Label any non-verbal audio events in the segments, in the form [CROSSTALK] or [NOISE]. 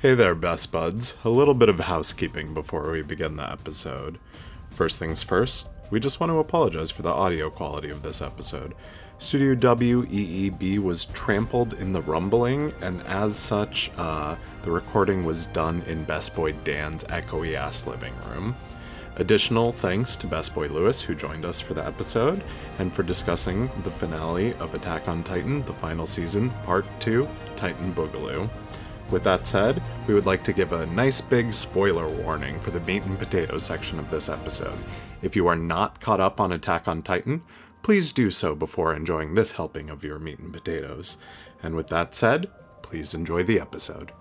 Hey there, best buds. A little bit of housekeeping before we begin the episode. First things first, we just want to apologize for the audio quality of this episode. Studio WEEB was trampled in the rumbling, and as such, uh, the recording was done in Best Boy Dan's echoey ass living room. Additional thanks to Best Boy Louis, who joined us for the episode, and for discussing the finale of Attack on Titan, the final season, Part 2 Titan Boogaloo. With that said, we would like to give a nice big spoiler warning for the meat and potatoes section of this episode. If you are not caught up on Attack on Titan, please do so before enjoying this helping of your meat and potatoes. And with that said, please enjoy the episode.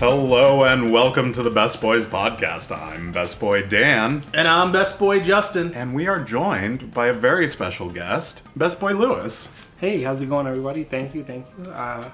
Hello and welcome to the Best Boys podcast. I'm Best Boy Dan, And I'm Best Boy Justin. and we are joined by a very special guest, Best Boy Louis. Hey, how's it going, everybody? Thank you, thank you. Uh,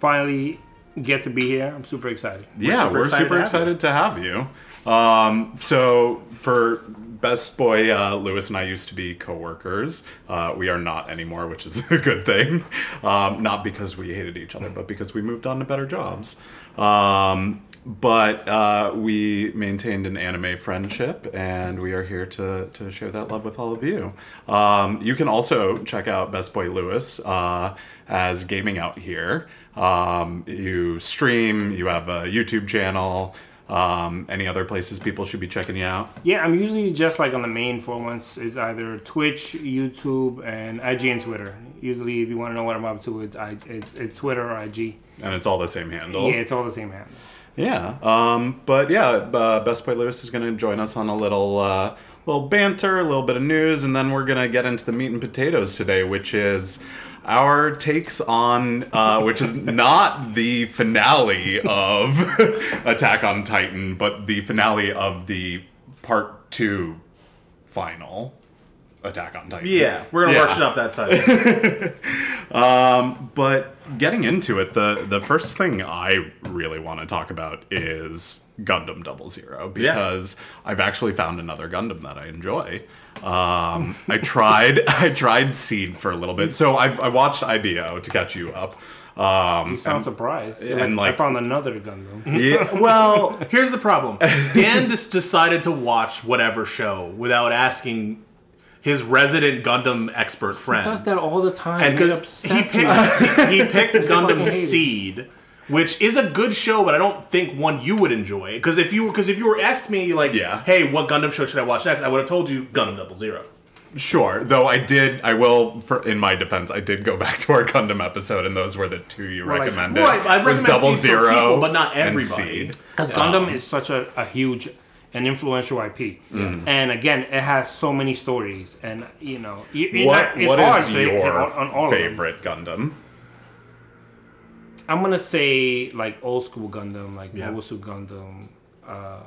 finally get to be here. I'm super excited. yeah, super we're excited super to excited to have you. Um, so, for Best Boy, uh, Louis and I used to be coworkers. Uh, we are not anymore, which is [LAUGHS] a good thing. Um, not because we hated each other, but because we moved on to better jobs. Um, but uh, we maintained an anime friendship, and we are here to, to share that love with all of you. Um, you can also check out Best Boy Louis uh, as Gaming Out Here. Um, you stream, you have a YouTube channel. Um, any other places people should be checking you out? Yeah, I'm usually just like on the main four ones is either Twitch, YouTube, and IG and Twitter. Usually, if you want to know what I'm up to, it's it's, it's Twitter or IG. And it's all the same handle. Yeah, it's all the same handle. Yeah. Um, but yeah, uh, Best Boy Louis is going to join us on a little uh, little banter, a little bit of news, and then we're going to get into the meat and potatoes today, which is our takes on, uh, which is not the finale of [LAUGHS] Attack on Titan, but the finale of the part two final Attack on Titan. Yeah, we're gonna Yeah. workshop that title. [LAUGHS] Um, but getting into it, the the first thing I really want to talk about is Gundam Double Zero because I've actually found another Gundam that I enjoy. Um, I tried [LAUGHS] I tried Seed for a little bit, so I've I watched IBO to catch you up. Um, You sound surprised. and, I like- found another Gundam. [LAUGHS] yeah, well, Here's the problem: [LAUGHS] Dan just decided to watch whatever show without asking his resident Gundam expert friend. He does that all the time. and because he picked, he picked Gundam fucking hate it. Seed, which is a good show, but I don't think one you would enjoy. Because if you because if you were asked me like, Yeah. hey, what Gundam show should I watch next? I would have told you Gundam Double Zero. sure. Though I did, I will. For in my defense, I did go back to our Gundam episode, and those were the two you like- recommended. Right, I was recommend Double Seed for people, but not everybody. Because Gundam is such a, a huge and influential IP, Mm. and again, it has so many stories, and you know, you, you're What not- it's what hard is to- your on, on all favorite Gundam? I'm gonna say like old school Gundam, like Yeah. Mobile Suit Gundam, uh,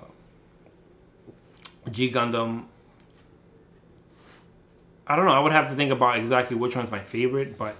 G Gundam. I don't know. I would have to think about exactly which one's my favorite, but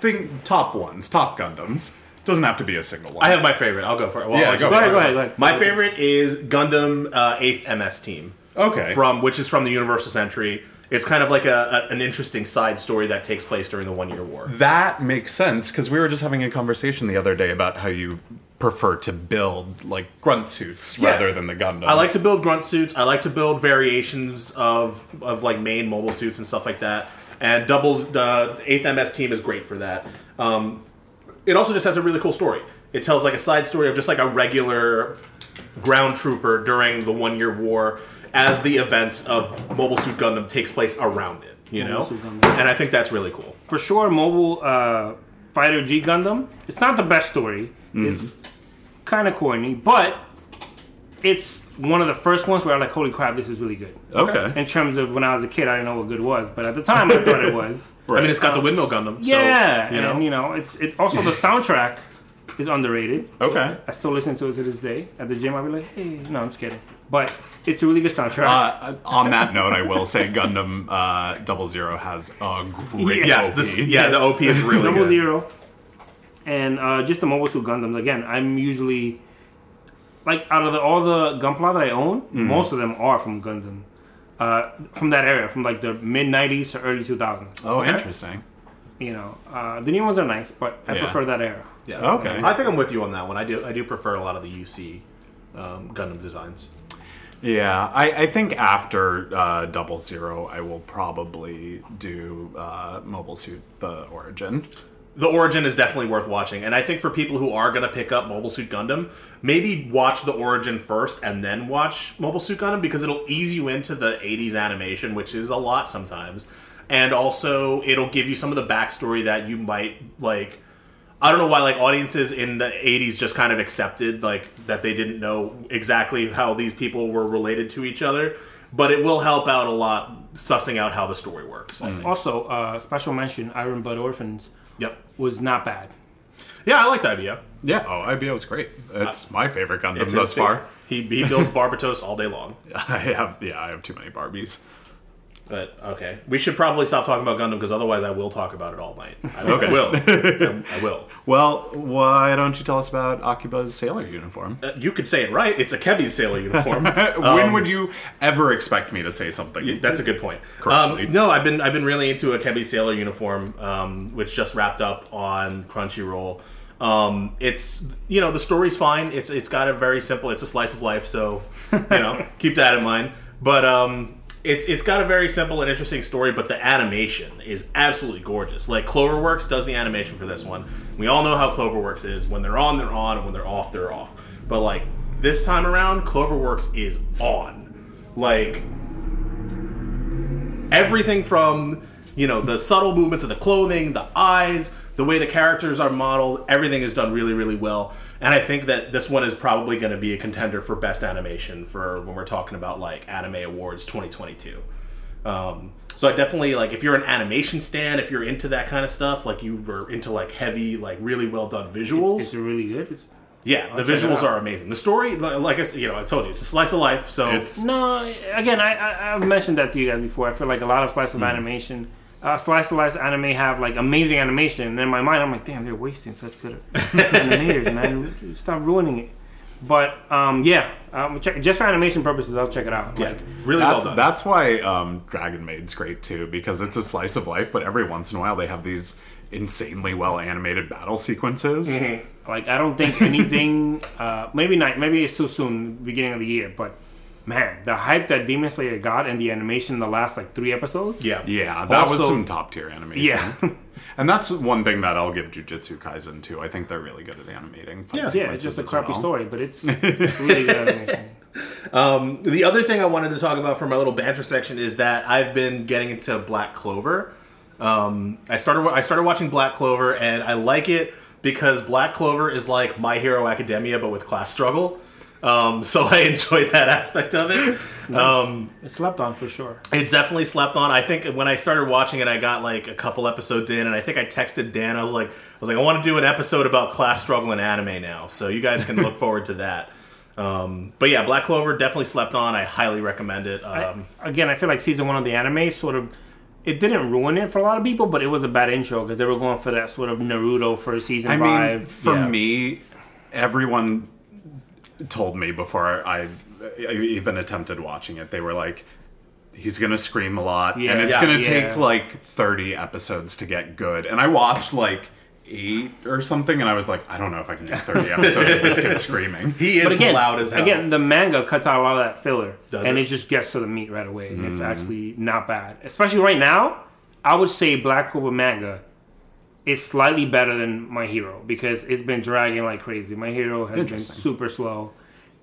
Think top ones, top Gundams. Doesn't have to be a single one. I have my favorite. I'll go for it. Well, Yeah, I'll go just- for it. go ahead, go ahead. My favorite is Gundam uh, 8th MS Team. okay. from which is from the Universal Century. It's kind of like a, a- an interesting side story that takes place during the One Year War. that makes sense because we were just having a conversation the other day about how you prefer to build like grunt suits Yeah. rather than the Gundams. I like to build grunt suits. I like to build variations of of like main mobile suits and stuff like that. And doubles the eighth MS team is great for that. Um, it also just has a really cool story. It tells like a side story of just like a regular ground trooper during the One Year War as the events of Mobile Suit Gundam takes place around it. You know, Mobile Suit and I think that's really cool. for sure, Mobile uh, Fighter G Gundam. It's not the best story. It's kind of corny, but it's one of the first ones where I'm like, holy crap, this is really good. Okay. In terms of when I was a kid, I didn't know what good was, but at the time, I thought it was. [LAUGHS] I mean, it's got the windmill Gundam. So, Yeah, you know, and you know, it's it also the soundtrack is underrated. Okay. I still listen to it to this day. At the gym, I'll be like, hey, no, I'm just kidding. But it's a really good soundtrack. Uh, on that note, I will say Gundam uh, Double Zero has a great yes, OP. this yeah, the OP is really Double good. Zero. And uh, just the Mobile Suit Gundams. Again, I'm usually like out of the, all the Gunpla that I own, Mm-hmm. most of them are from Gundam. Uh, from that era, from like the mid '90s to early 2000s. Oh, Okay. interesting. You know, uh, the new ones are nice, but I Yeah. prefer that era. Yeah. Okay. I think I'm with you on that one. I do. I do prefer a lot of the UC um, Gundam designs. Yeah, I, I think after uh, Double Zero, I will probably do uh, Mobile Suit The Origin. The Origin is definitely worth watching, and I think for people who are going to pick up Mobile Suit Gundam, maybe watch the Origin first and then watch Mobile Suit Gundam because it'll ease you into the '80s animation, which is a lot sometimes, and also it'll give you some of the backstory that you might like. I don't know why like audiences in the 80s just kind of accepted like that they didn't know exactly how these people were related to each other, but it will help out a lot sussing out how the story works. I think. Also, uh, special mention: Iron Blood Orphans Yep. was not bad. Yeah, I liked IBO. Yeah, oh, IBO is great. It's my favorite Gundam It's thus far. favorite. He, he builds Barbatos all day long. [LAUGHS] I have, yeah, I have too many Barbies. But okay, we should probably stop talking about Gundam because otherwise I will talk about it all night. I, Okay. I will. I, [LAUGHS] I will. Well, why don't you tell us about Akiba's sailor uniform? Uh, You could say it right. It's Akebi's sailor uniform. [LAUGHS] when Um, would you ever expect me to say something? That's a good point. Um, no, I've been I've been really into a Kebi sailor uniform, um, which just wrapped up on Crunchyroll. Um, it's you know the story's fine. It's it's got a very simple. It's a slice of life, so you know [LAUGHS] keep that in mind. But um, it's it's got a very simple and interesting story. But the animation is absolutely gorgeous. Like Cloverworks does the animation for this one. We all know how Cloverworks is. When they're on, they're on, and when they're off, they're off. But like this time around, Cloverworks is on. Like everything from you know the subtle movements of the clothing the eyes the way the characters are modeled everything is done really really well and i think that this one is probably going to be a contender for best animation for when we're talking about like anime awards 2022 um, so i definitely like if you're an animation stan if you're into that kind of stuff like you were into like heavy like really well done visuals. It's really good. It's, yeah the check it visuals are amazing. The story like i said you know i told you it's a slice of life so It's no, again, I, I I've mentioned that to you guys before. I feel like a lot of slice of animation, uh, slice of life anime have like amazing animation, and in my mind, I'm like, damn, they're wasting such good [LAUGHS] animators, man. Stop ruining it. But um, yeah, um, check, just for animation purposes, I'll check it out. yeah Like, really well that's, done that's why um, Dragon Maid's great too, because it's a slice of life, but every once in a while they have these insanely well animated battle sequences. Like I don't think anything. [LAUGHS] uh, maybe not. Maybe it's too soon, beginning of the year. But man, the hype that Demon Slayer got and the animation in the last like three episodes. yeah Yeah, that was some top tier animation. Yeah. [LAUGHS] and that's one thing that I'll give Jujutsu Kaisen too. I think they're really good at animating. fight Yeah. yeah, it's just a crappy well. story, but it's [LAUGHS] really good animation. Um, the other thing I wanted to talk about for my little banter section is that I've been getting into Black Clover. Um, I started I started watching Black Clover and I like it because Black Clover is like My Hero Academia but with class struggle. Um, [LAUGHS] so I enjoyed that aspect of it. Um, It's slept on for sure. it's definitely slept on. I think when I started watching it, I got like a couple episodes in, and I think I texted Dan. I was like, I was like, I want to do an episode about class struggle in anime now, so you guys can look [LAUGHS] forward to that. Um, but yeah, Black Clover definitely slept on. I highly recommend it. Um, Again, I feel like season one of the anime sort of it didn't ruin it for a lot of people, but it was a bad intro because they were going for that sort of Naruto first season I vibe. mean, for Yeah. me, everyone told me before I even attempted watching it, they were like, he's gonna scream a lot, Yeah. and it's Yeah. gonna Yeah. take like 30 episodes to get good. And I watched like eight or something, and I was like, I don't know if I can do 30 episodes of this kid [LAUGHS] screaming. he is but again, loud as hell. again, the manga cuts out a lot of that filler, Does and it? it? just gets to the meat right away. Mm-hmm. It's actually not bad, especially right now. I would say Black Clover manga is slightly better than My Hero because it's been dragging like crazy. My Hero has been super slow,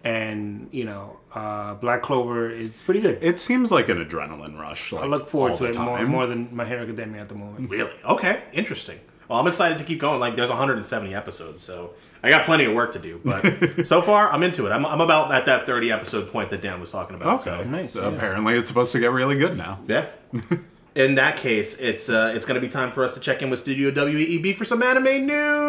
and you know, uh, Black Clover is pretty good. It seems like an adrenaline rush. Like, I look forward to it more, more than My Hero Academia at the moment. really okay, interesting. Well, I'm excited to keep going. Like, there's 170 episodes, so I got plenty of work to do. But [LAUGHS] so far, I'm into it. I'm, I'm about at that 30 episode point that Dan was talking about. Okay, So Nice, So yeah. apparently it's supposed to get really good now. Yeah. [LAUGHS] In that case, it's uh, it's going to be time for us to check in with Studio WEEB for some anime news.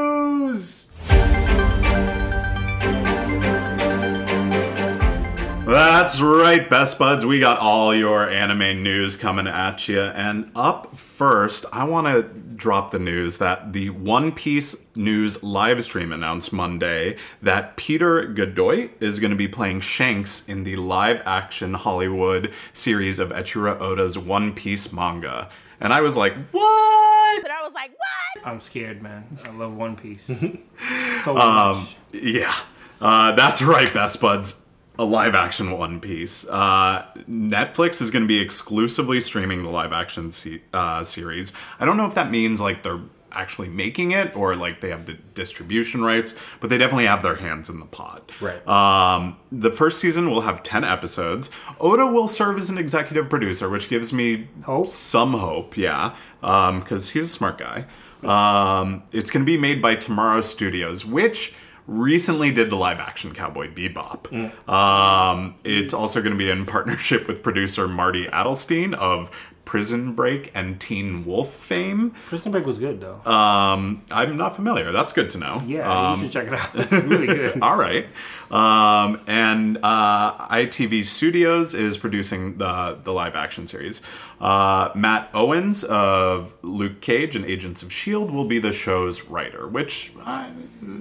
That's right, best buds. We got all your anime news coming at you. And up first, I want to drop the news that the One Piece news live stream announced Monday that Peter Gadiot is going to be playing Shanks in the live action Hollywood series of Eiichiro Oda's One Piece manga. And I was like, what? But I was like, what? I'm scared, man. I love One Piece [LAUGHS] so Um, much. yeah, uh, that's right, best buds. A live action One Piece. Uh, Netflix is going to be exclusively streaming the live action se- uh, series. I don't know if that means like they're actually making it or like they have the distribution rights, but they definitely have their hands in the pot. Right. Um, the first season will have 10 episodes. Oda will serve as an executive producer, which gives me Hope? some hope, yeah, because he's a smart guy. Um, it's going to be made by Tomorrow Studios, which recently did the live action Cowboy Bebop. Um, it's also going to be in partnership with producer Marty Adelstein of Prison Break and Teen Wolf fame. Prison Break was good though. Um, I'm not familiar. That's good to know. yeah, Um, you should check it out. [LAUGHS] It's really good. [LAUGHS] all right. Um, and uh, ITV Studios is producing the the live action series. Uh, Matt Owens of Luke Cage and Agents of Shield will be the show's writer, which uh,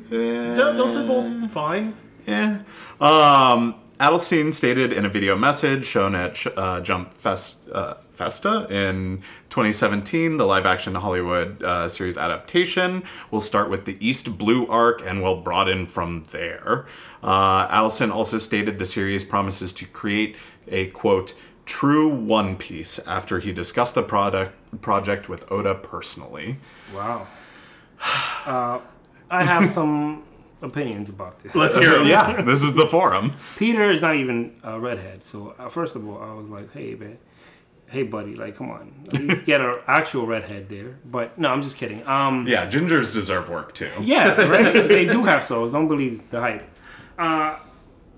Those are both fine. eh. Um, Adelstein stated in a video message shown at uh, Jump Fest, uh, Festa in 2017, the live action Hollywood uh, series adaptation will start with the East Blue arc and will broaden from there. Uh, Allison also stated the series promises to create a quote, true One Piece after he discussed the product project with Oda personally. Wow. [SIGHS] Uh, I have some opinions about this. Let's hear it. [LAUGHS] yeah, this is the forum. Peter is not even a redhead, so uh, first of all, I was like, "Hey, man, hey, buddy, like, come on, at least get an [LAUGHS] actual redhead there." But no, I'm just kidding. Um, Yeah, gingers deserve work too. yeah, right? [LAUGHS] they do have souls. Don't believe the hype. Uh,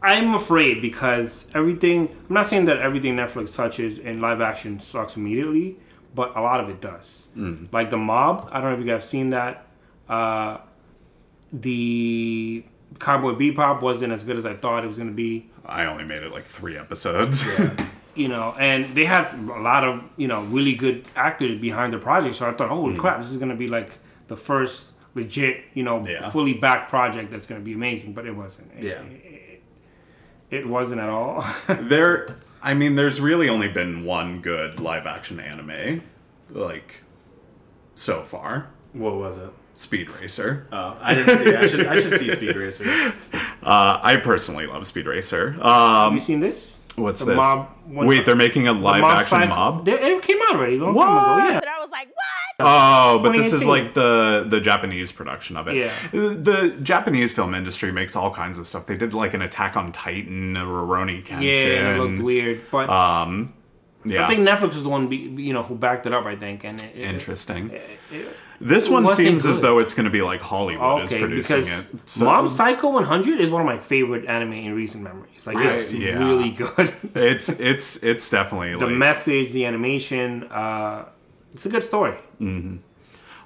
I'm afraid because everything. I'm not saying that everything Netflix touches in live action sucks immediately, but a lot of it does. Like the Mob. I don't know if you guys seen that. Uh, the Cowboy Bebop wasn't as good as I thought it was going to be. I only made it like three episodes. you know, and they have a lot of you know really good actors behind the project. So I thought, holy hmm. crap, this is gonna be like the first legit, you know, Yeah. fully backed project that's gonna be amazing. But it wasn't. It- Yeah. it, it wasn't at all. [LAUGHS] there, I mean, there's really only been one good live action anime, like, so far. What was it? Speed Racer. Oh, I didn't see. I should. I should see Speed Racer. [LAUGHS] Uh, I personally love Speed Racer. Have Um, you seen this? what's the this? Mob one- Wait, they're making a live Mob action Psycho- mob? They- It came out already long What? time ago. Yeah. But I was like, what? Oh, but this is like the the Japanese production of it. Yeah. The Japanese film industry makes all kinds of stuff. They did like an Attack on Titan, a Rurouni Kenshin. Yeah, and it looked weird, but Um, yeah. I think Netflix was the one, be, you know, who backed it up. I think, and it, it, Interesting. it- This one seems as though it's going to be like Hollywood is producing it. So Mob Psycho 100 is one of my favorite anime in recent memories. Like it's yeah. really good. [LAUGHS] it's it's it's definitely the like message, the animation, uh, it's a good story.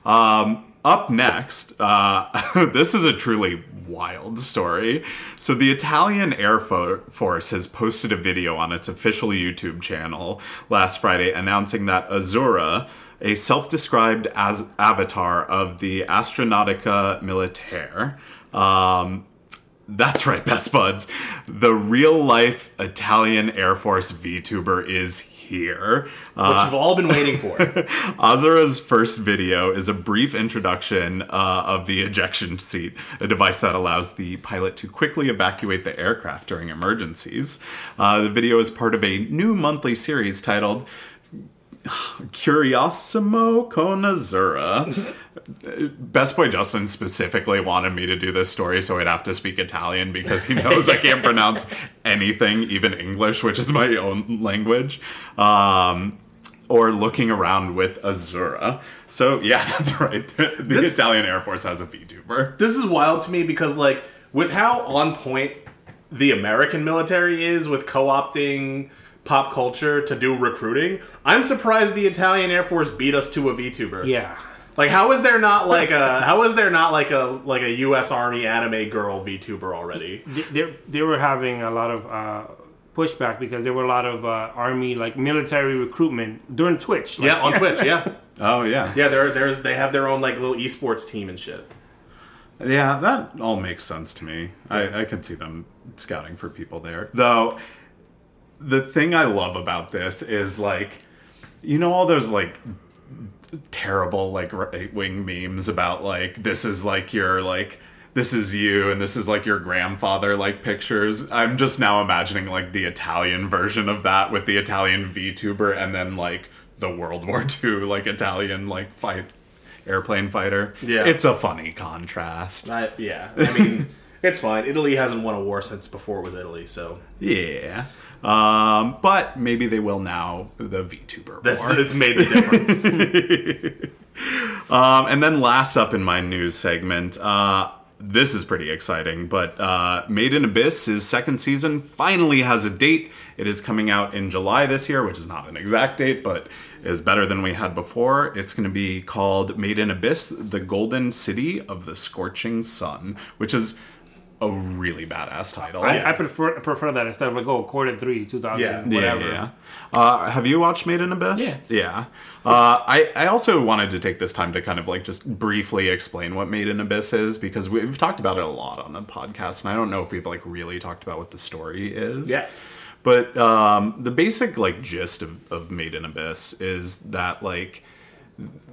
um up next. Uh, [LAUGHS] this is a truly wild story. So the Italian Air Fo- Force has posted a video on its official YouTube channel last Friday announcing that Azzurra. A self described as avatar of the Astronautica Militaire, um, That's right, [LAUGHS] best buds. The real life Italian Air Force VTuber is here. What Uh, you've all been waiting for. [LAUGHS] Azzurra's first video is a brief introduction uh, of the ejection seat, a device that allows the pilot to quickly evacuate the aircraft during emergencies. Uh, the video is part of a new monthly series titled Curiosimo con Azzurra. Best Boy Justin specifically wanted me to do this story, so I'd have to speak Italian because he knows I can't pronounce anything, even English, which is my own language. Um, or looking around with Azzurra. So yeah, [LAUGHS] that's right. The, the This- Italian Air Force has a VTuber. this is wild to me because like with how on point the American military is with co-opting pop culture to do recruiting, I'm surprised the Italian Air Force beat us to a VTuber. Yeah. Like how is there not like a [LAUGHS] how is there not like a like a US Army anime girl VTuber already? They, they, they were having a lot of uh, pushback because there were a lot of uh, army like military recruitment during Twitch. Like, Yeah, on [LAUGHS] Twitch. Yeah, Oh yeah. yeah. There, there's they have their own like little esports team and shit. Yeah, that all makes sense to me. I, I could see them scouting for people there. Though, the thing I love about this is like, you know, all those like terrible like right wing memes about like this is like your like this is you and this is like your grandfather like pictures. I'm just now imagining like the Italian version of that with the Italian VTuber and then like the World [LAUGHS] War II like Italian like fight airplane fighter. Yeah. It's a funny contrast. I, yeah, I mean, [LAUGHS] it's fine. Italy hasn't won a war since before it was Italy, so Yeah. Um, but maybe they will now, the VTuber that's war. it's made the difference. [LAUGHS] Um, and then last up in my news segment, uh, this is pretty exciting, but uh, Made in Abyss' second season finally has a date. It is coming out in July this year, which is not an exact date, but is better than we had before. It's going to be called Made in Abyss, The Golden City of the Scorching Sun, which is a really badass title. I, I prefer prefer that instead of like oh quarter three two thousand Yeah. whatever. Yeah, yeah. Uh, have you watched Made in Abyss? Yes. Yeah. Uh, I, I also wanted to take this time to kind of like just briefly explain what Made in Abyss is because we've talked about it a lot on the podcast, and I don't know if we've like really talked about what the story is. Yeah. But um, the basic like gist of, of Made in Abyss is that like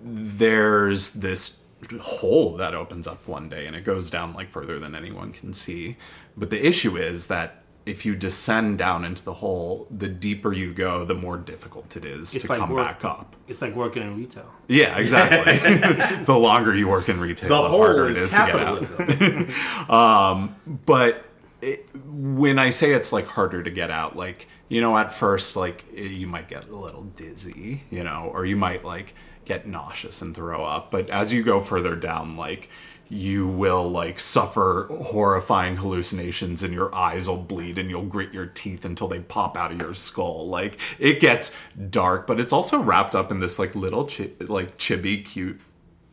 there's this hole that opens up one day and it goes down like further than anyone can see. But the issue is that if you descend down into the hole, the deeper you go, the more difficult it is It's to like come work- back up. It's like working in retail. Yeah, exactly. [LAUGHS] [LAUGHS] the longer you work in retail, The the, whole harder it is is to get out. capitalism. [LAUGHS] Um, but it, when I say it's like harder to get out, like you know, at first, like you might get a little dizzy, you know, or you might like get nauseous and throw up. But as you go further down, like you will like suffer horrifying hallucinations and your eyes will bleed and you'll grit your teeth until they pop out of your skull. Like it gets dark but it's also wrapped up in this like little chi- like chibi cute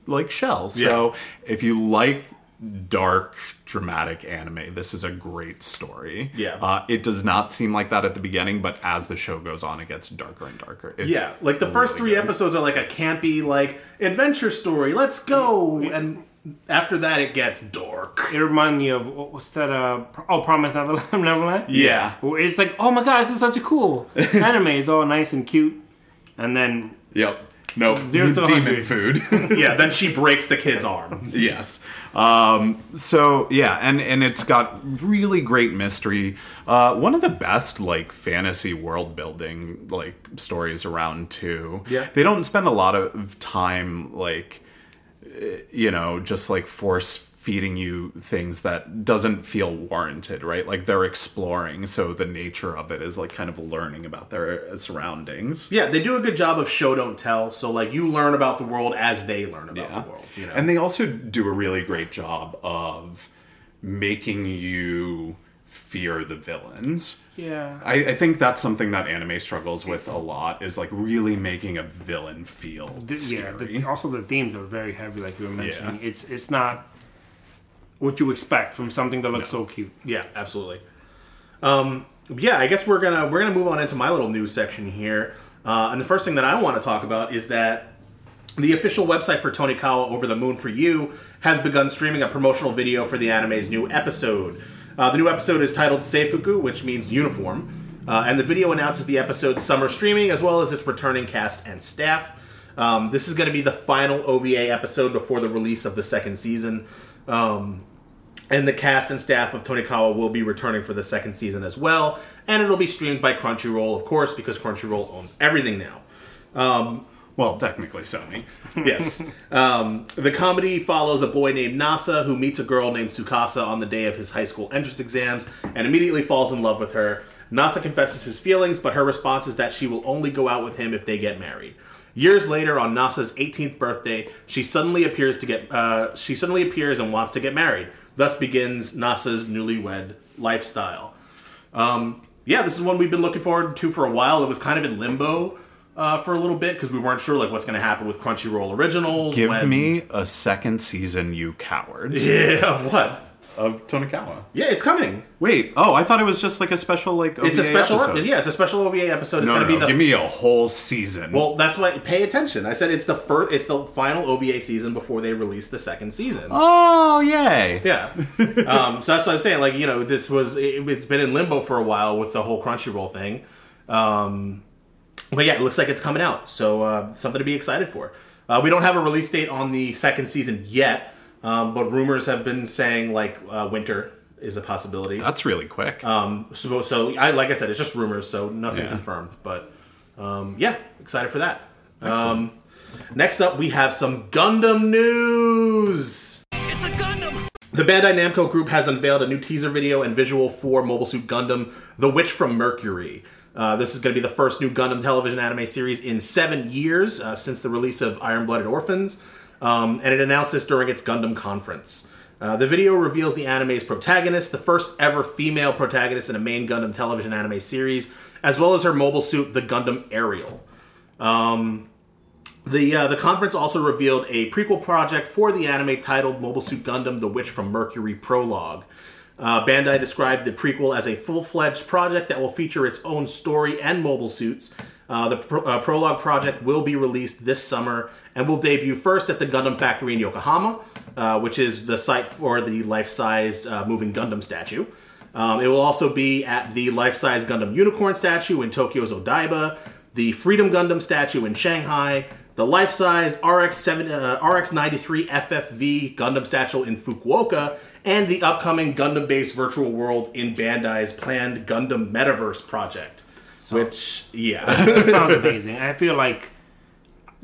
like shell. So if you like dark dramatic anime this is a great story Yeah. uh, it does not seem like that at the beginning but as the show goes on it gets darker and darker it's yeah, like the first really three good. episodes are like a campy like adventure story. Let's go, and after that it gets dark. It reminded me of what was that? Uh, oh, Promise Neverland. [LAUGHS] Neverland. yeah It's like, oh my god, this is such a cool [LAUGHS] anime. It's all nice and cute, and then yep no [LAUGHS] Zero to demon 100. food [LAUGHS] [LAUGHS] Yeah, then she breaks the kid's arm. yes um, so yeah and and it's got really great mystery uh, one of the best like fantasy world building like stories around too Yeah. they don't spend a lot of time like eh, you know just like force feeding you things that doesn't feel warranted right like they're exploring so the nature of it is like kind of learning about their surroundings Yeah, they do a good job of show don't tell. So like you learn about the world as they learn about Yeah. the world. You know? And they also do a really great job of making you fear the villains. yeah, I, I think that's something that anime struggles with a lot is like really making a villain feel The- yeah. The, also, the themes are very heavy, like you were mentioning. Yeah. It's it's not what you expect from something that looks so cute. Yeah, absolutely. Um, yeah, I guess we're gonna we're gonna move on into my little news section here. Uh, and the first thing that I want to talk about is that the official website for Tonikawa Over the Moon for You has begun streaming a promotional video for the anime's new episode. Uh, the new episode is titled Seifuku, which means uniform, uh, and the video announces the episode's summer streaming as well as its returning cast and staff. Um, this is going to be the final OVA episode before the release of the second season. Um, and the cast and staff of Tonikawa will be returning for the second season as well. And it'll be streamed by Crunchyroll, of course, because Crunchyroll owns everything now. well, technically Sony. [LAUGHS] Yes. um, the comedy follows a boy named Nasa who meets a girl named Tsukasa on the day of his high school entrance exams and immediately falls in love with her. Nasa confesses his feelings, but her response is that she will only go out with him if they get married. Years later, on Nasa's 18th birthday, she suddenly appears to get uh, she suddenly appears and wants to get married. Thus begins Nasa's newlywed lifestyle. Um, yeah, this is one we've been looking forward to for a while. It was kind of in limbo uh, for a little bit because we weren't sure like what's going to happen with Crunchyroll originals. Give when- me a second season, you cowards. [LAUGHS] yeah, what? Of Tonikawa. Yeah, it's coming. Wait, oh, I thought it was just like a special like OVA It's a special. episode. Yeah, it's a special OVA episode. It's No, going no, to be no, the give me a whole season. Well, that's why. Pay attention. I said it's the first. It's the final OVA season before they release the second season. oh, yay! Yeah. [LAUGHS] um, so that's what I'm saying. Like you know, this was it, it's been in limbo for a while with the whole Crunchyroll thing. Um, but yeah, it looks like it's coming out. So uh, something to be excited for. Uh, we don't have a release date on the second season yet, um, but rumors have been saying like uh, winter is a possibility. That's really quick. Um, so, so I like I said, it's just rumors, so nothing Yeah. confirmed. But um, yeah, excited for that. Um, next up, we have some Gundam news. It's a Gundam! The Bandai Namco Group has unveiled a new teaser video and visual for Mobile Suit Gundam: The Witch from Mercury. Uh, this is going to be the first new Gundam television anime series in seven years uh, since the release of Iron Blooded Orphans, um, and it announced this during its Gundam conference. Uh, the video reveals the anime's protagonist, the first ever female protagonist in a main Gundam television anime series, as well as her mobile suit, the Gundam Aerial. Um, the uh, the conference also revealed a prequel project for the anime titled Mobile Suit Gundam: The Witch from Mercury Prologue. Uh, Bandai described the prequel as a full-fledged project that will feature its own story and mobile suits. Uh, the pro- uh, prologue project will be released this summer and will debut first at the Gundam Factory in Yokohama, uh, which is the site for the life-size uh, moving Gundam statue. Um, it will also be at the life-size Gundam Unicorn statue in Tokyo's Odaiba, the Freedom Gundam statue in Shanghai, the life-size RX-7, uh, RX-93 FFV Gundam statue in Fukuoka, and the upcoming Gundam-based virtual world in Bandai's planned Gundam Metaverse project. Which, yeah, [LAUGHS] sounds [LAUGHS] amazing. I feel like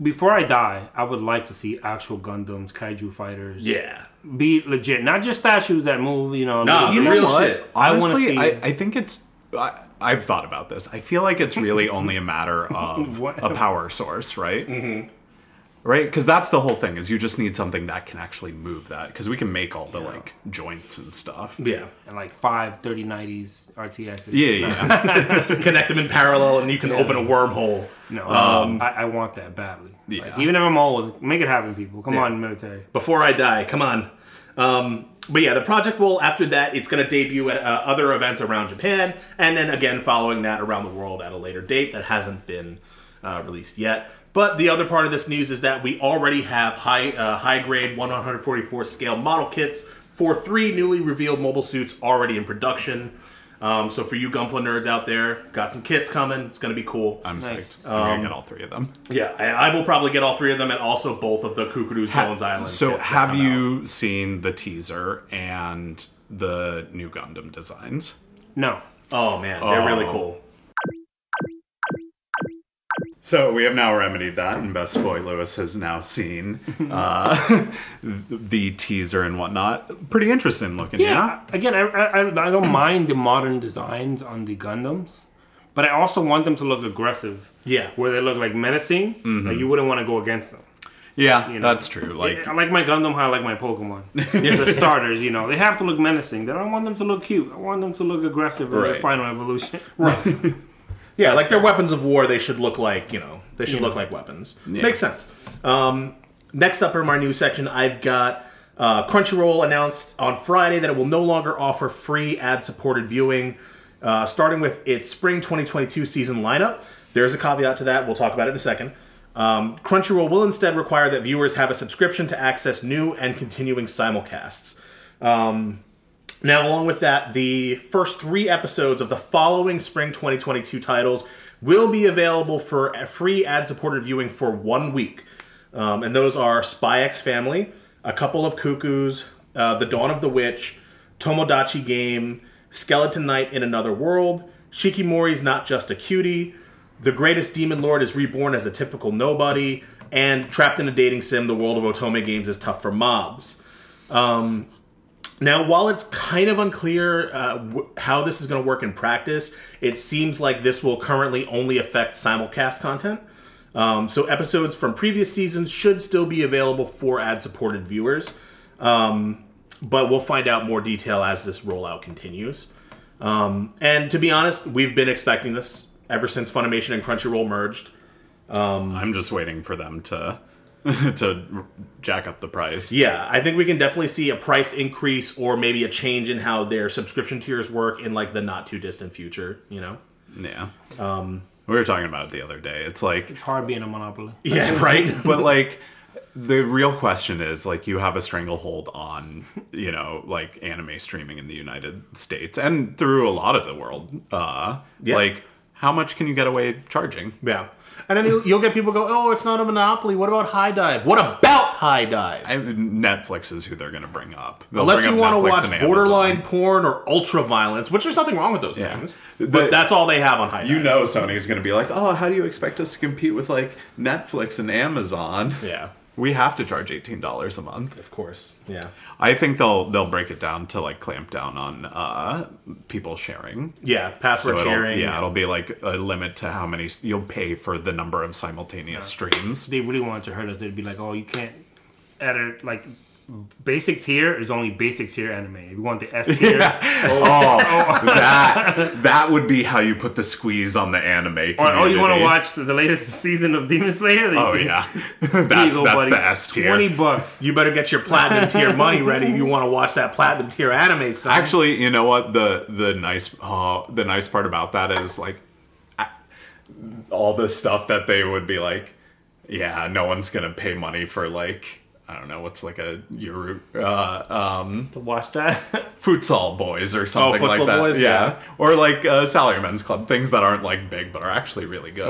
before I die, I would like to see actual Gundams, kaiju fighters. yeah. Be legit, not just statues that move. You know. Nah, you know real what? shit. I wanna Honestly, see- I, I think it's. I, I've thought about this. I feel like it's really [LAUGHS] only a matter of a power source, right? Mm-hmm. Right, because that's the whole thing. Is you just need something that can actually move that. Because we can make all the like joints and stuff. Yeah. and like five 3090s RTXs. Yeah, yeah. [LAUGHS] [LAUGHS] Connect them in parallel and you can open a wormhole. No, Um, I, I want that badly. Yeah. Like, even if I'm old, make it happen, people. Come on, military. before I die. Come on. Um, but yeah, the project will, after that, it's going to debut at uh, other events around Japan, and then again following that around the world at a later date that hasn't been uh, released yet. But the other part of this news is that we already have high uh, high grade 144 scale model kits for three newly revealed mobile suits already in production. Um, so for you Gunpla nerds out there, got some kits coming. It's going to be cool. I'm Nice. psyched. I'm gonna get all three of them. yeah, I, I will probably get all three of them, and also both of the Kukuru's Bones Island. So, kits have come out. you seen the teaser and the new Gundam designs? No. Oh man, they're really Oh. cool. So we have now remedied that, and Best Boy Louis has now seen uh, [LAUGHS] the teaser and whatnot. Pretty interesting looking, yeah. Yeah. Again, I, I I don't mind the modern designs on the Gundams, but I also want them to look aggressive. Yeah. Where they look like menacing. Mm-hmm. Like you wouldn't want to go against them. Yeah, know. that's true. Like, I like my Gundam how I like my Pokemon. [LAUGHS] the starters, you know, they have to look menacing. I don't want them to look cute. I want them to look aggressive in their final evolution. [LAUGHS] Yeah, like their weapons of war, they should look like you know they should look like weapons. Makes sense. Um, next up in my news section, I've got uh, Crunchyroll announced on Friday that it will no longer offer free ad-supported viewing, uh, starting with its spring 2022 season lineup. There's a caveat to that. We'll talk about it in a second. Um, Crunchyroll will instead require that viewers have a subscription to access new and continuing simulcasts. Um, Now, along with that, the first three episodes of the following spring 2022 titles will be available for free ad supported viewing for one week. Um, and those are Spy X Family, A Couple of Cuckoos, uh, The Dawn of the Witch, Tomodachi Game, Skeleton Knight in Another World, Shikimori's Not Just a Cutie, The Greatest Demon Lord is Reborn as a Typical Nobody, and Trapped in a Dating Sim, The World of Otome Games is Tough for Mobs. Um, now, while it's kind of unclear uh, w- how this is going to work in practice, it seems like this will currently only affect simulcast content. Um, so, episodes from previous seasons should still be available for ad supported viewers. Um, but we'll find out more detail as this rollout continues. Um, and to be honest, we've been expecting this ever since Funimation and Crunchyroll merged. I'm just waiting for them to [LAUGHS] to jack up the price. Yeah, I think we can definitely see a price increase or maybe a change in how their subscription tiers work in like the not too distant future. You know? Yeah. Um, we were talking about it the other day. It's like, It's hard being a monopoly. [LAUGHS] Yeah, right. [LAUGHS] but like, the real question is like, you have a stranglehold on, you know, like anime streaming in the United States and through a lot of the world. Uh, Yeah. Like, how much can you get away charging? yeah, and then you'll, you'll get people go, "Oh, it's not a monopoly. What about HIDIVE? What about HIDIVE?" I, Netflix is who they're going to bring up. They'll Unless bring you want to watch borderline porn or ultra violence, which there's nothing wrong with those Yeah. things, The- but that's all they have on HIDIVE. You know, Sony's going to be like, oh, how do you expect us to compete with like Netflix and Amazon? Yeah, We have to charge eighteen dollars a month. of course. Yeah, I think they'll they'll break it down to like clamp down on uh, people sharing. yeah. Password So sharing. yeah, it'll be like a limit to how many you'll pay for the number of simultaneous streams. they really wanted to hurt us, they'd be like, "Oh, you can't edit like basic tier is only basic tier anime. If you want the S [LAUGHS] tier, Oh, [LAUGHS] that that would be how you put the squeeze on the anime. Community. or oh, you want to watch the latest [LAUGHS] season of Demon Slayer? Oh yeah, that's you that's buddy. the S tier. Twenty bucks. You better get your platinum tier money ready if you want to watch that platinum tier anime. Son. Actually, you know what the the nice uh, the nice part about that is like I- all the stuff that they would be like, yeah, no one's gonna pay money for like I don't know what's like a Euro uh, um, to watch that. [LAUGHS] futsal boys or something like Futsal that. Boys, yeah. or like uh, Salaryman's Club, things that aren't like big but are actually really good.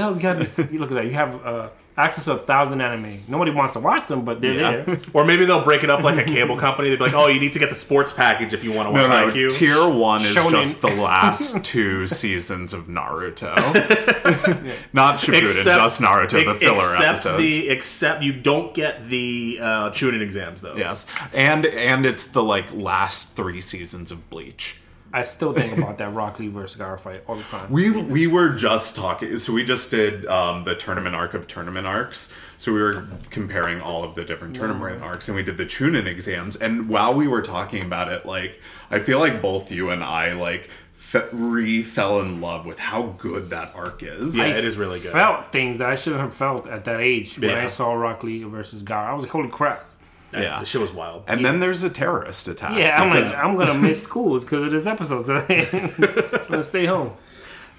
oh, you this. [LAUGHS] Look at that. You have uh, access to a thousand anime. Nobody wants to watch them, but they're Yeah. there. [LAUGHS] or maybe they'll break it up like a cable company. They'd be like, "Oh, you need to get the sports package if you want to watch No, no, Haikyu." tier one is Shonen. just the last [LAUGHS] two seasons of Naruto. [LAUGHS] Not Shippuden, just Naruto, the ex- filler except episodes. the except you don't get the uh, Chunin exams though. Yes, and and it's the like last three seasons of Bleach. I still think about that Rock Lee versus Gaara fight all the time. We we were just talking. So we just did um, the tournament arc of tournament arcs. So we were comparing all of the different tournament arcs, and we did the Chunin exams. And while we were talking about it, like I feel like both you and I like fe- re fell in love with how good that arc is. Yeah, it is really good. Felt things that I shouldn't have felt at that age when Yeah. I saw Rock Lee versus Gaara. I was like, holy crap. Yeah. the shit was wild. And then there's a terrorist attack. Yeah, I'm because- like, I'm gonna [LAUGHS] miss schools because of this episode. So [LAUGHS] I'm gonna stay home.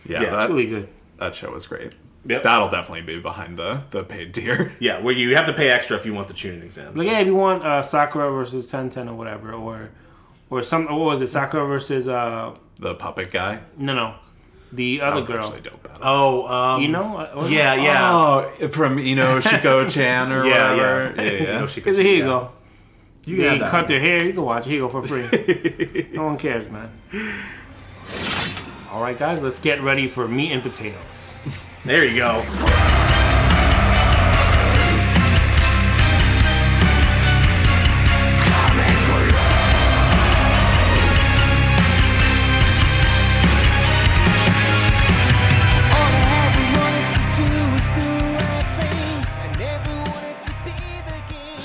yeah, yeah, that, It's really good. that show was great. Yep. That'll definitely be behind the the paid tier. [LAUGHS] Yeah, where you have to pay extra if you want the Chunin exams. Like, yeah, if you want uh, Sakura versus Ten Ten or whatever, or or some, what was it? Sakura versus uh, the puppet guy. no, no, the other was girl. actually dope. Oh, um, You know? Uh, what- Yeah, yeah. Oh, from Ino Shiko [LAUGHS] Chan or Yeah, whatever. yeah. Yeah, yeah. [LAUGHS] No, Here you yeah. go. You You can can cut that. their hair. You can watch it. Here you go for free. [LAUGHS] no one cares, man. All right, guys, let's get ready for meat and potatoes. There you go.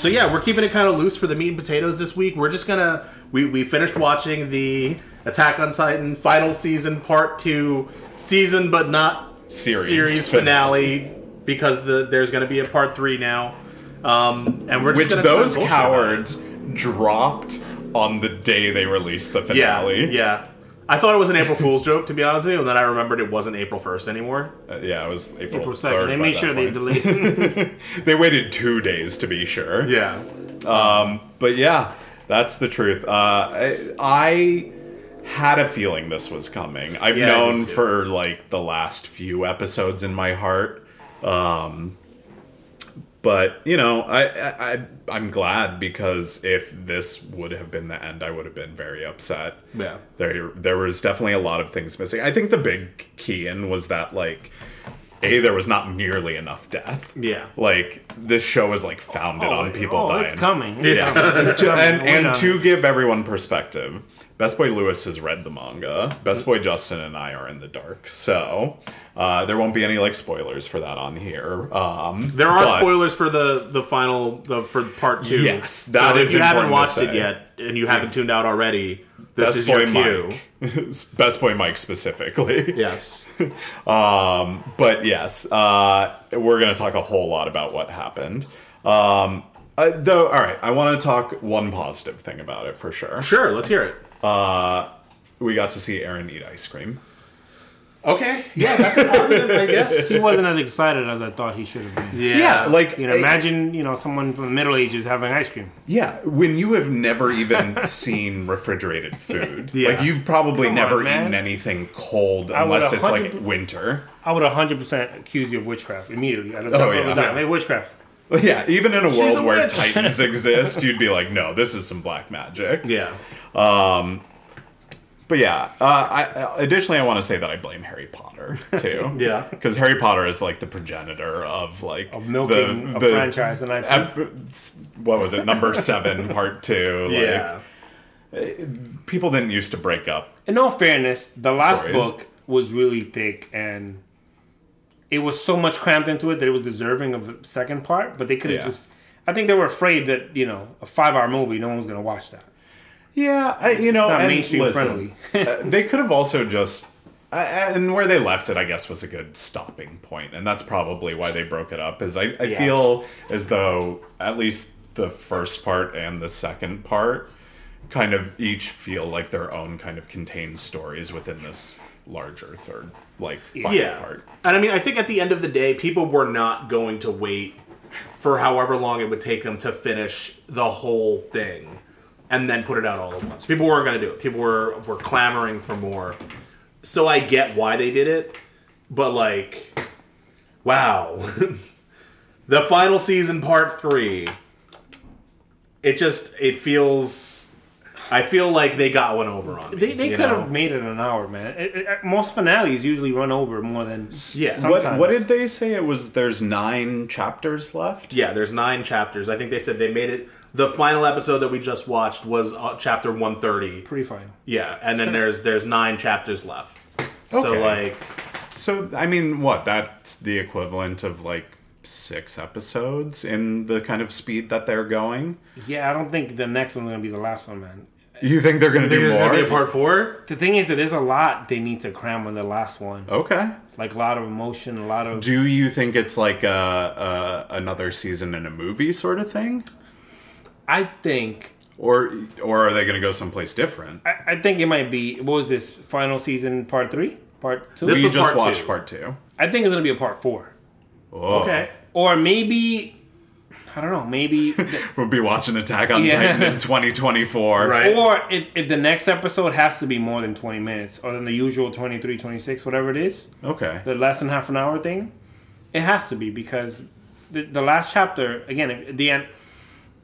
So yeah, we're keeping it kind of loose for the meat and potatoes this week. We're just gonna we we finished watching the Attack on Titan final season part two season, but not Series [LAUGHS] finale, because the there's gonna be a part three now. Um, and we're just Which those kinda bullshit about it. cowards dropped on the day they released the Yeah, finale. yeah. I thought it was an April Fool's joke, to be honest with you, and then I remembered it wasn't April 1st anymore. Uh, yeah, it was April, April 3rd. second. They by made that sure they point. delayed. [LAUGHS] they waited two days to be sure. Yeah. Um, but yeah, that's the truth. Uh, I, I had a feeling this was coming. I've Yeah, known for like the last few episodes in my heart. Um, but you know, I, I, I'm glad because if this would have been the end, I would have been very upset. Yeah. There, there was definitely a lot of things missing. I think the big key in was that like. A, there was not nearly enough death. Yeah. Like, this show is like founded oh, on people oh, dying. it's coming. It's Yeah. coming. It's [LAUGHS] coming. and and to give everyone perspective, Best Boy Louis has read the manga. Best Boy Justin and I are in the dark, so uh, there won't be any like spoilers for that on here. Um, There are but- spoilers for the the final the, for part two. Yes, that so is if you haven't watched it yet and you haven't tuned out already, this Best is Boy your cue. Mike, [LAUGHS] Best Boy Mike specifically. Yes. [LAUGHS] Um, but yes, uh, we're going to talk a whole lot about what happened. Um, uh, though, all right, I want to talk one positive thing about it for sure. Sure, let's hear it. Uh, we got to see Eren eat ice cream. Okay. Yeah, that's a positive, I guess. [LAUGHS] He wasn't as excited as I thought he should have been. Yeah. like You know, imagine you know someone from the Middle Ages having ice cream. Yeah, when you have never even [LAUGHS] seen refrigerated food, Yeah. like you've probably Come never on, eaten anything cold unless it's like winter. I would 100% accuse you of witchcraft immediately. I don't Oh, oh, yeah. yeah. Hey, witchcraft. [LAUGHS] Yeah, even in a world a where witch. titans [LAUGHS] exist, you'd be like, no, this is some black magic. yeah. Um, But yeah, uh, I, additionally, I want to say that I blame Harry Potter too. [LAUGHS] Yeah. because Harry Potter is like the progenitor of like Of milking a franchise and I ep- what was it? Number seven, part two. Like, Yeah. people didn't used to break up. In all fairness, the last Stories. book was really thick and it was so much crammed into it that it was deserving of a second part. But they could have Yeah. just. I think they were afraid that you know a five-hour movie, no one was going to watch that. Yeah, I, you know, not and mainstream listen, [LAUGHS] uh, they could have also just. Uh, and where they left it, I guess, was a good stopping point, and that's probably why they broke it up. Is I, I Yeah. feel as though at least the first part and the second part kind of each feel like their own kind of contained stories within this larger third, like final Yeah. part. And I mean, I think at the end of the day, people were not going to wait for however long it would take them to finish the whole thing and then put it out all at once. People weren't going to do it. People were were clamoring for more. So I get why they did it, but like, wow, [LAUGHS] the final season, part three. It just it feels. I feel like they got one over on me. They, they could know? have made it an hour, man. It- it- most finales usually run over more than Yeah. sometimes. What, what did they say? It was there's nine chapters left. Yeah, there's nine chapters. I think they said they made it. The final episode that we just watched was uh, chapter 130. Pretty fine. Yeah, and then there's there's nine chapters left. Okay. So like, So I mean, what? That's the equivalent of like six episodes in the kind of speed that they're going. Yeah, I don't think the next one's gonna be the last one, man. You think they're gonna do more? Part four? The thing is that there's a lot they need to cram on the last one. Okay. Like a lot of emotion, a lot of. Do you think it's like a, a another season in a movie sort of thing, I think. or or are they gonna go someplace different? I, I think it might be. What was this final season? Part three? Part two? This we just part watched two. part two. I think it's gonna be a part four, Oh. Okay. or maybe. I don't know. Maybe. [LAUGHS] We'll be watching Attack on Yeah. Titan in 2024. Right. Or if, if the next episode has to be more than 20 minutes, or than the usual 23, 26, whatever it is, Okay. the less than half an hour thing, it has to be because the, the last chapter, again, at the end,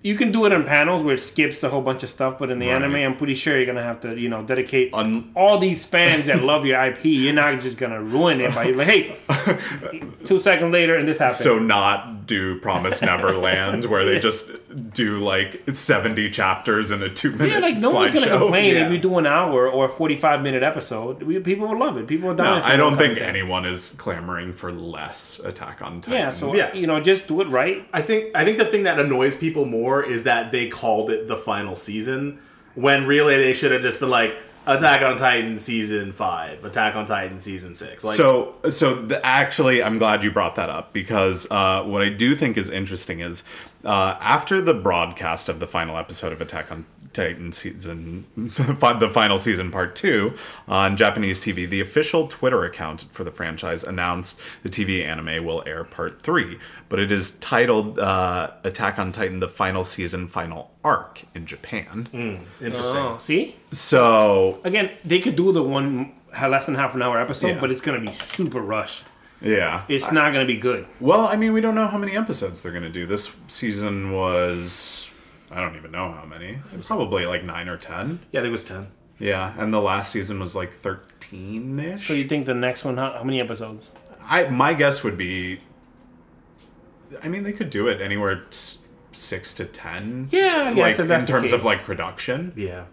you can do it in panels where it skips a whole bunch of stuff, but in the Right. anime, I'm pretty sure you're gonna have to, you know, dedicate Un- all these fans that love your IP. You're not just gonna ruin it by like, hey, [LAUGHS] two seconds later, and this happened. So not do Promise Neverland where they [LAUGHS] just do like 70 chapters in a two minute yeah, like no one's gonna slideshow. complain Yeah. if you do an hour or a 45 minute episode. We, people will love it. People are dying. No, I don't think content. anyone is clamoring for less Attack on Titan. Yeah, so Yeah. you know, just do it right. I think I think the thing that annoys people more is that they called it the final season when really they should have just been like Attack on Titan season five, Attack on Titan season six. Like, so, so the, actually, I'm glad you brought that up because uh, what I do think is interesting is uh, after the broadcast of the final episode of Attack on Titan season, [LAUGHS] the final season part two on Japanese TV, the official Twitter account for the franchise announced the TV anime will air part three, but it is titled uh, Attack on Titan: The Final Season, Final Arc in Japan. interesting. Oh, see, So, again, they could do the one less than half an hour episode, Yeah. but it's gonna be super rushed. Yeah, It's not gonna be good. Well, I mean, we don't know how many episodes they're going to do. This season was. I don't even know how many. It was probably like nine or ten. Yeah, I think it was ten. Yeah, and the last season was like thirteen ish. So you think the next one? How, how many episodes? I my guess would be. I mean, they could do it anywhere s- six to ten. Yeah, I guess like if in the terms of like production. Yeah.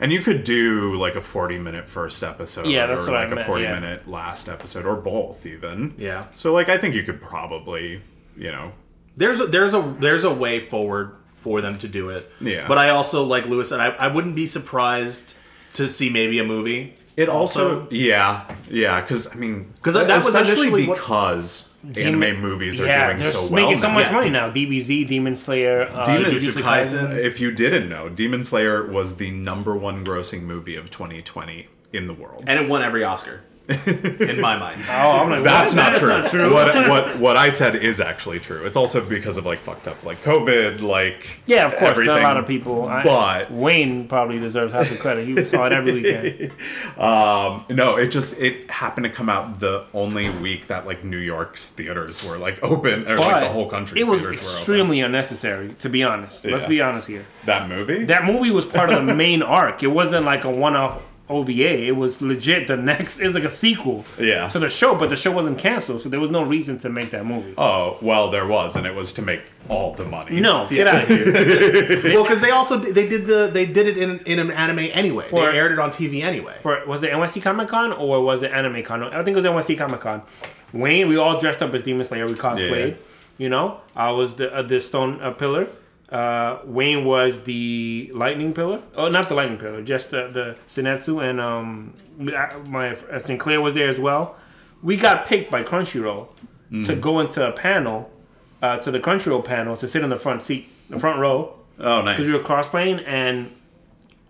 And you could do like a 40 minute first episode Yeah, that's or what I like a meant, 40 yeah. minute last episode or both even. Yeah. So like I think you could probably, you know, there's a, there's a there's a way forward for them to do it. Yeah. But I also like Louis said I, I wouldn't be surprised to see maybe a movie. it also, yeah, yeah, cuz I mean 'Cause that- was especially initially what- because Demon- anime movies are yeah, doing they're so s- well. making so much Yeah. money now. DBZ, Demon Slayer, uh, Demon- Jujutsu Kaisen. If you didn't know, Demon Slayer was the number one grossing movie of 2020 in the world. And it won every Oscar. [LAUGHS] in my mind. Oh, I'm like, That's not That true. not true. What, what what I said is actually true. It's also because of like fucked up like COVID, like Yeah, of course. Are a lot of people. I, But- Wayne probably deserves half the credit. He saw it every weekend. [LAUGHS] Um, no, it just it happened to come out the only week that like New York's theaters were like open, or like the whole country's it was theaters were open. extremely unnecessary, to be honest. Let's be honest here. That movie? That movie was part of the main arc. It wasn't like a one-off OVA. It was legit the next. It's like a sequel Yeah. to the show, but the show wasn't canceled, so there was no reason to make that movie. oh well, there was, and it was to make all the money. No, get out of here. [LAUGHS] well, because they also they did the they did it in in an anime anyway. For- they aired it on TV anyway. For was it NYC Comic Con or was it Anime Con? I think it was NYC Comic Con. Wayne, we all dressed up as Demon Slayer. We cosplayed. Yeah. You know, I was the uh, the stone uh, pillar. Uh, Wayne was the lightning pillar. Oh, not the lightning pillar, just the the Zenitsu, and um, my uh, Sinclair was there as well. We got picked by Crunchyroll to go into a panel, uh, to the Crunchyroll panel, to sit in the front seat, the front row, Oh, nice. because we were cross-playing and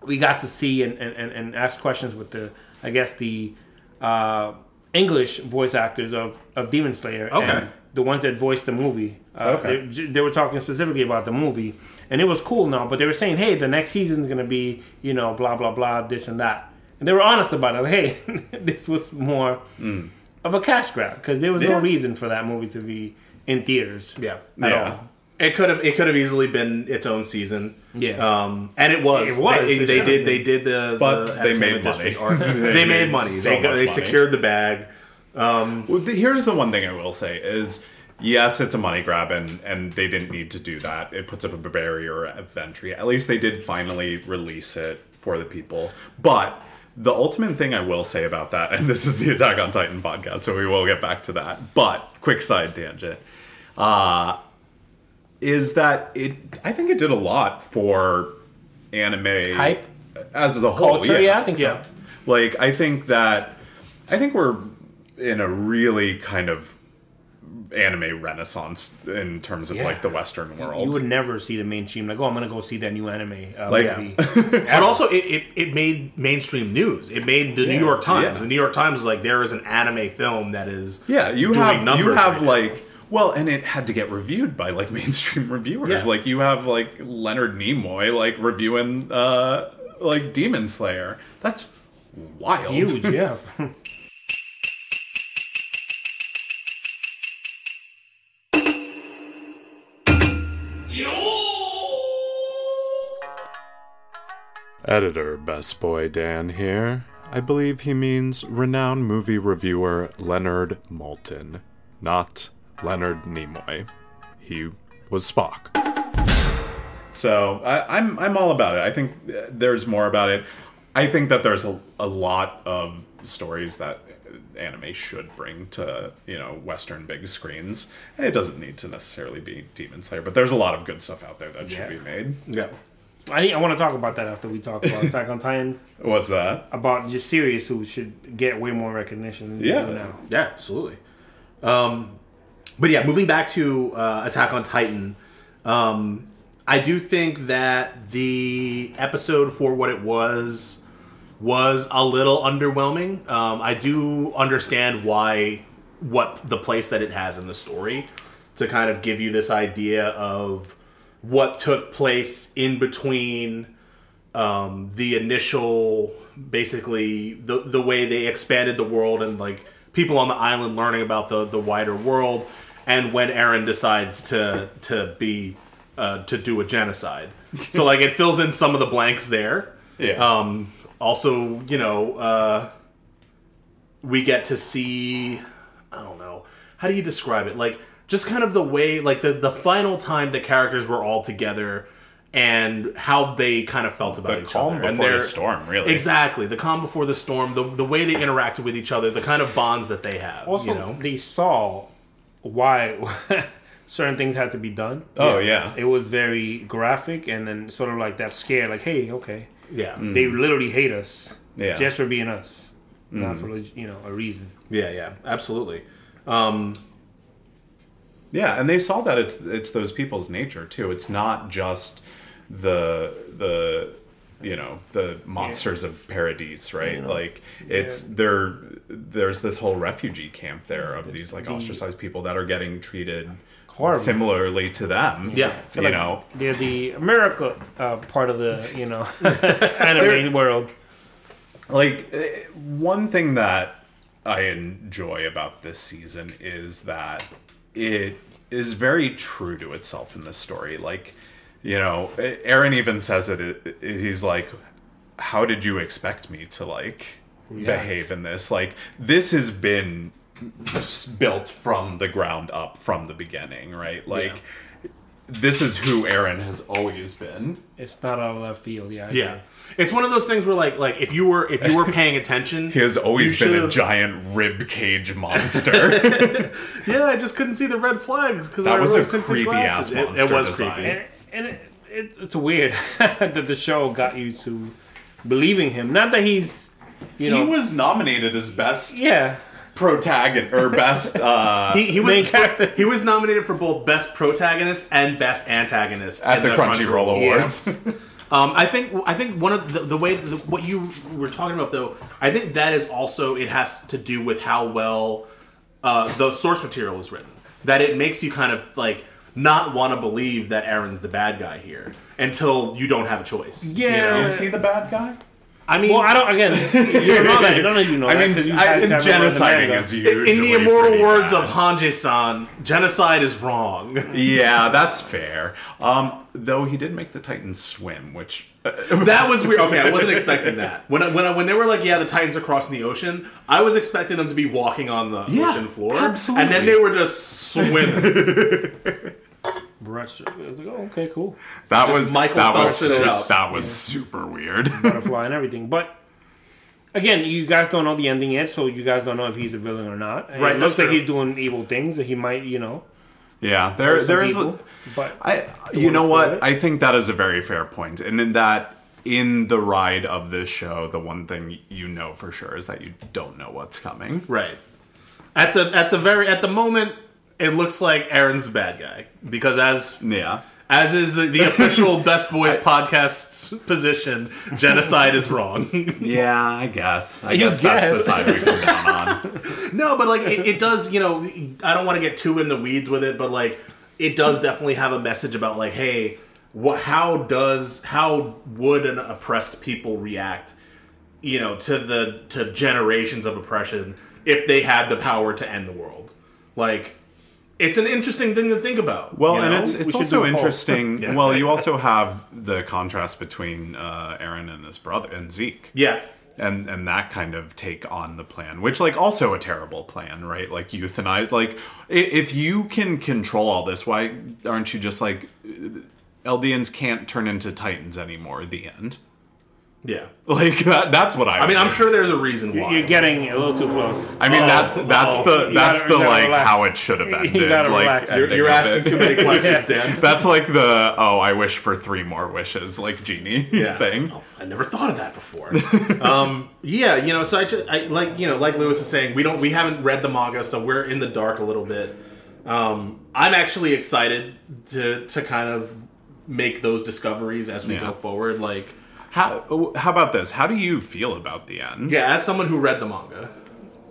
we got to see and, and, and, and ask questions with the i guess the uh, english voice actors of, of demon slayer Okay. and the ones that voiced the movie uh, Okay. they, they were talking specifically about the movie and it was cool now but they were saying hey the next season's going to be you know blah blah blah this and that and they were honest about it like, hey [LAUGHS] this was more of a cash grab because there was Yeah. no reason for that movie to be in theaters yeah, at Yeah. all it could have it could have easily been its own season. Yeah. um, and it was. It was. They, It they did. been. They did the. But the they made money. [LAUGHS] They they, made made money. so they got, much they money. secured the bag. Well, the, here's the one thing I will say is yes, it's a money grab, and and they didn't need to do that. It puts up a barrier of entry. At least they did finally release it for the people. But the ultimate thing I will say about that, [LAUGHS] and this is the Attack on Titan podcast, so we will get back to that. But quick side tangent. Uh is that it I think it did a lot for anime Hype? as a whole. culture yeah, i think Yeah. so Like I think that I think we're in a really kind of anime renaissance in terms of Yeah. like the Western world. You would never see the mainstream like, oh, I'm gonna go see that new anime uh, Like- movie. [LAUGHS] But also, it, it, it made mainstream news. It made the New York Times. Yeah. The New York Times is like there is an anime film that is yeah, you doing have you have right now. like well, and it had to get reviewed by like [LAUGHS] mainstream reviewers. Yeah. Like you have like Leonard Nimoy like reviewing uh like Demon Slayer. That's wild. Huge, yeah. [LAUGHS] Editor Best Boy Dan here. I believe he means renowned movie reviewer Leonard Maltin, not Leonard Nimoy. He was Spock. So I, I'm I'm all about it. I think uh, there's more about it. I think that there's a, a lot of stories that anime should bring to you know Western big screens. And it doesn't need to necessarily be Demon Slayer, but there's a lot of good stuff out there that should be made. yeah. I think I want to talk about that after we talk about Attack on Titans. [LAUGHS] What's that? About just series who should get way more recognition. Than Yeah. now. Yeah, absolutely. Um, but yeah, moving back to uh, Attack on Titan, um, I do think that the episode for what it was was a little underwhelming. Um, I do understand why what the place that it has in the story to kind of give you this idea of what took place in between um, the initial basically the the way they expanded the world and like people on the island learning about the the wider world and when Eren decides to to be uh, to do a genocide. [LAUGHS] So like it fills in some of the blanks there. Yeah. um also you know uh we get to see I don't know. How do you describe it? Like just kind of the way like the the final time the characters were all together and how they kind of felt about The each calm other. and before the storm, really. Exactly, the calm before the storm, the the way they interacted with each other, the kind of bonds that they have. Also, you know, they saw why [LAUGHS] certain things had to be done. Oh yeah. It was very graphic, and then sort of like that scare, like, hey, okay, yeah, they literally hate us Yeah. just for being us, not for you know a reason. yeah, yeah, absolutely. Um, Yeah, and they saw that it's it's those people's nature too. It's not just the the you know the monsters of paradise, right? Like it's there. There's this whole refugee camp there of these like ostracized people that are getting treated Horrible. similarly to them. Yeah. I feel you like know. they're the America uh, part of the you know [LAUGHS] [LAUGHS] anime world. like eh, one thing that I enjoy about this season is that it is very true to itself in this story. Like, you know, Eren even says it. it- He's like, "How did you expect me to like behave in this? Like, this has been built from the ground up from the beginning, right? Like." This is who Eren has always been. It's not out of left field, yeah. I yeah, agree. it's one of those things where like like if you were if you were paying attention, [LAUGHS] He has always you been a should've- giant rib cage monster. [LAUGHS] Yeah, I just couldn't see the red flags because That I was a rose-tinted creepy glasses. ass It- It, monster was design. creepy. and, and it, it's it's weird [LAUGHS] that the show got you to believing him. Not that he's, you know, he was nominated as best yeah, protagonist or best. Uh, [LAUGHS] He, he was Main character. he was nominated for both best protagonist and best antagonist at in the Crunchyroll Awards. [LAUGHS] Um, I think I think one of the, the way the, what you were talking about though, I think that is also it has to do with how well uh, the source material is written. That it makes you kind of like not want to believe that Eren's the bad guy here until you don't have a choice. you Yeah. know? Is he the bad guy? I mean, Well, I don't. Again, [LAUGHS] you don't know that. None of you know I mean, because you I, guys haven't read the genociding is usually in the immortal words bad. of Hanji-san, genocide is wrong. [LAUGHS] Yeah, that's fair. Um, though he did make the Titans swim, which That was weird. Okay, I wasn't [LAUGHS] expecting that. When I, when I, when they were like, "Yeah, the Titans are crossing the ocean," I was expecting them to be walking on the Yeah, ocean floor, absolutely. and then they were just swimming. Brush. It was like, oh, okay, cool, that Just was Michael that was Phelpsing it up. that was super weird. [LAUGHS] butterfly and everything. But again, you guys don't know the ending yet, so you guys don't know if he's a villain or not. And Right, It looks like true. he's doing evil things. That he might, you know, yeah, there hurt some there is. people, but I, you wanna know spoil what? it? I think that is a very fair point. point, and in that, in the ride of this show, the one thing you know for sure is that you don't know what's coming. right. At the at the very at the moment, it looks like Eren's the bad guy because as Yeah, as is the, the official [LAUGHS] Best Boys podcast position, genocide is wrong. yeah, I guess. I You guess, that's the guess. side we come down on. [LAUGHS] No, but like it, it does, you know, I don't want to get too in the weeds with it, but like it does definitely have a message about like, hey, what how does how would an oppressed people react, you know, to the to generations of oppression if they had the power to end the world? Like it's an interesting thing to think about. Well, you and it's it's should also do a poll. interesting. [LAUGHS] Yeah. Well, you also have the contrast between uh, Eren and his brother and Zeke. yeah. and and that kind of take on the plan which like also a terrible plan right like euthanize like if you can control all this why aren't you just like eldians can't turn into titans anymore the end Yeah. [LAUGHS] like that that's what i I mean, would I'm sure there's a reason why. you're getting a little too close. i mean that that's oh. the You that's gotta- the you gotta like relax. how it should have [LAUGHS] You ended gotta like relax. You're, ending you're of asking it. too many [LAUGHS] questions, Dan. that's like the oh i wish for three more wishes like genie yeah. thing Oh, I never thought of that before. um, yeah, you know, so I just I, like you know, like Louis is saying, we don't we haven't read the manga, so we're in the dark a little bit. Um, I'm actually excited to to kind of make those discoveries as we Yeah. go forward. Like, how how about this how do you feel about the end yeah, as someone who read the manga,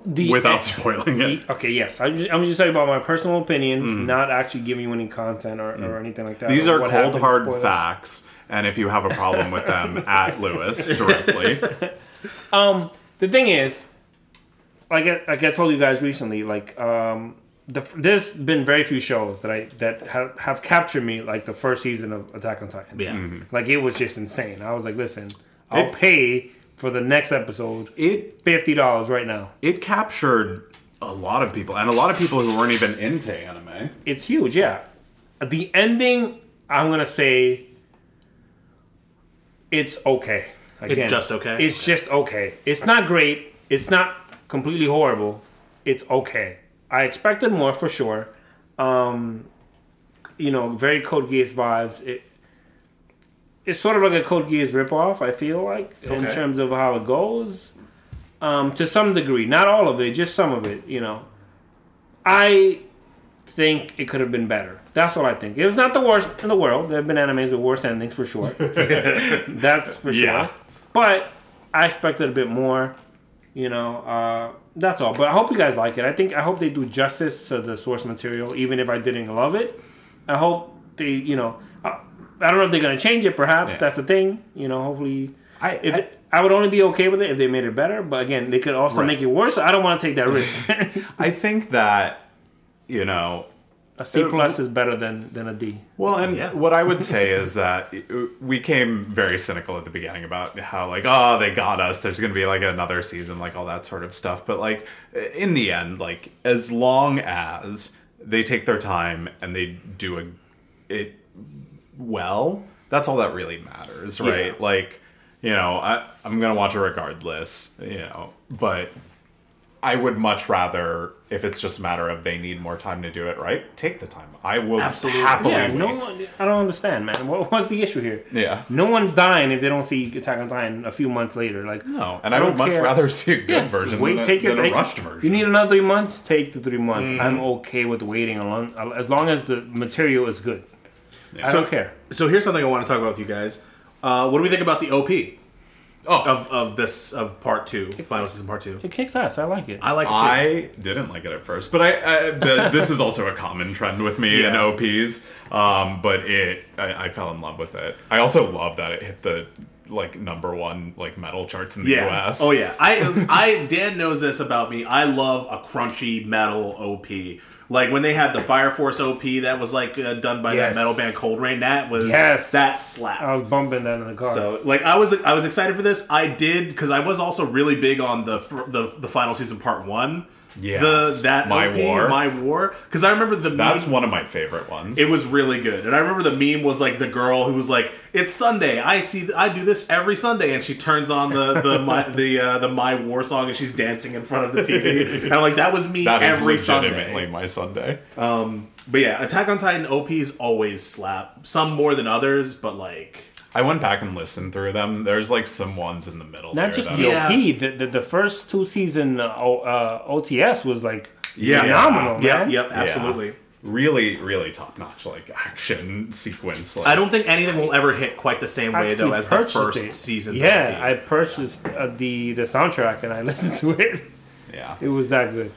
The, without spoiling it Okay, yes. I'm just, I'm just saying about my personal opinions, not actually giving you any content or, or anything like that. Mm. These are cold happened, hard spoilers. facts, and if you have a problem with them, [LAUGHS] at Louis directly. [LAUGHS] Um, The thing is, like I, like I told you guys recently, like um, the, there's been very few shows that I that have, have captured me like the first season of Attack on Titan. yeah, Mm-hmm. Like it was just insane. I was like, listen, I'll It- pay for the next episode It fifty dollars right now. it captured a lot of people, and a lot of people who weren't even into anime. It's huge, yeah. The ending, I'm gonna say, it's okay. Again, just okay? It's just okay. It's not great. It's not completely horrible. It's okay. I expected more for sure. Um, you know, very Code Geass vibes. It it's sort of like a Code Geass ripoff. I feel like in terms of how it goes, um, to some degree. Not all of it, just some of it. You know, I think it could have been better. That's what I think. It was not the worst in the world. There have been animes with worse endings for sure. [LAUGHS] That's for Yeah. sure. But I expected a bit more. You know, uh, that's all. But I hope you guys like it. I think I hope they do justice to the source material, even if I didn't love it. I hope they, you know, I, I don't know if they're gonna change it. Perhaps Yeah. that's the thing. You know, hopefully, I- if I- I would only be okay with it if they made it better. But again, they could also Right. make it worse. I don't want to take that risk. [LAUGHS] I think that you know a C plus is better than than a D. Well, and Yeah. what I would say is that we came very cynical at the beginning about how, like, oh, they got us. There's going to be like another season, like all that sort of stuff. But like, in the end, like, as long as they take their time and they do a, it well, that's all that really matters, right? Yeah. Like, you know, I, I'm going to watch it regardless, you know, but I would much rather, if it's just a matter of they need more time to do it right, take the time. I will Absolutely. happily Yeah, wait. no, one- I don't understand, man. What, what's the issue here? Yeah. No one's dying if they don't see Attack on Titan a few months later. Like, No, and I, don't would much care. rather see a good Yes, version wait, than, take a, your than a rushed version. You need another three months. Take the three months. Mm-hmm. I'm okay with waiting along, as long as the material is good. I So- don't care. So here's something I want to talk about with you guys. Uh, what do we think about the OP oh, of, of this of part two, final season part two? It kicks ass. I like it. I like it too. I didn't like it at first, but I, I the, this is also a common trend with me in OPs. Um, but it, I, I fell in love with it. I also love that it hit the like number one like metal charts in the yeah. US. Oh yeah. I [LAUGHS] I Dan knows this about me. I love a crunchy metal OP. Like when they had the Fire Force OP that was like uh, done by Yes. that metal band Coldrain. That was Yes. that slap. I was bumping that in the car. So like I was I was excited for this. I did because I was also really big on the fir- the the final season part one. Yes. The that My OP, War. my war because I remember the That's meme- one of my favorite ones. It was really good, and I remember the meme was like the girl who was like, "It's Sunday. I see. I do this every Sunday," and she turns on the the [LAUGHS] my the uh, the My War song, and she's dancing in front of the TV. and I'm like, that was me that is every legitimately Sunday. my Sunday. Um, But yeah, Attack on Titan OPs always slap. Some more than others, but like, I went back and listened through them. There's like some ones in the middle. Not just that- the Yeah. The, the the first two season uh, uh, OTS was like Yeah. phenomenal, yep, man. yep, Yeah. absolutely. Really, really top notch like action [LAUGHS] sequence. Like, I don't think anything will ever hit quite the same way though as the first it. season's Yeah, I purchased uh, the the soundtrack and I [LAUGHS] listened to it. Yeah. It was that good.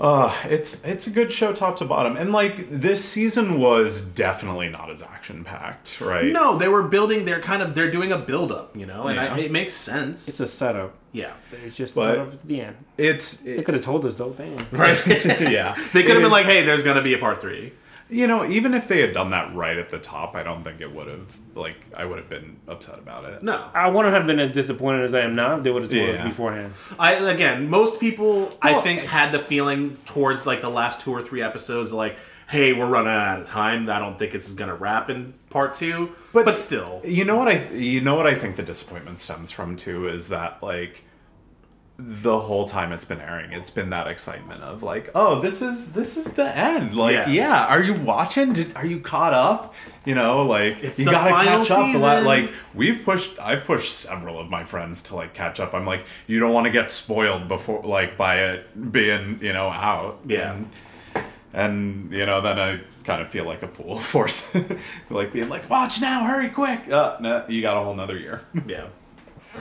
Uh, it's it's a good show top to bottom, and like this season was definitely not as action packed, right? no, they were building. They're kind of they're doing a build up, you know, and Yeah. I, it makes sense. It's a setup. yeah, It's just But- set up at the end. it's They it, could have told us though. Damn. right. [LAUGHS] [LAUGHS] yeah. They could have been like, "Hey, there's gonna be a part three. You know, even if they had done that right at the top, I don't think it would have like I would have been upset about it. No, I wouldn't have been as disappointed as I am now if they would have told Yeah. us beforehand. I again, most people I Well, think eh. had the feeling towards like the last two or three episodes, like, "Hey, we're running out of time. I don't think this is gonna wrap in part two. But, But- still, You know what I you know what I think the disappointment stems from too is that like the whole time it's been airing, it's been that excitement of like, oh, this is this is the end. Like, Yeah. yeah, are you watching? Did, are you caught up? You know, like It's you gotta catch up. Like we've pushed, I've pushed several of my friends to like catch up. I'm like, you don't want to get spoiled before like by it being you know out. Yeah. And, and you know, then I kind of feel like a fool [LAUGHS] for like being like, watch now, hurry quick. Uh, no, you got a whole nother year. yeah. [LAUGHS]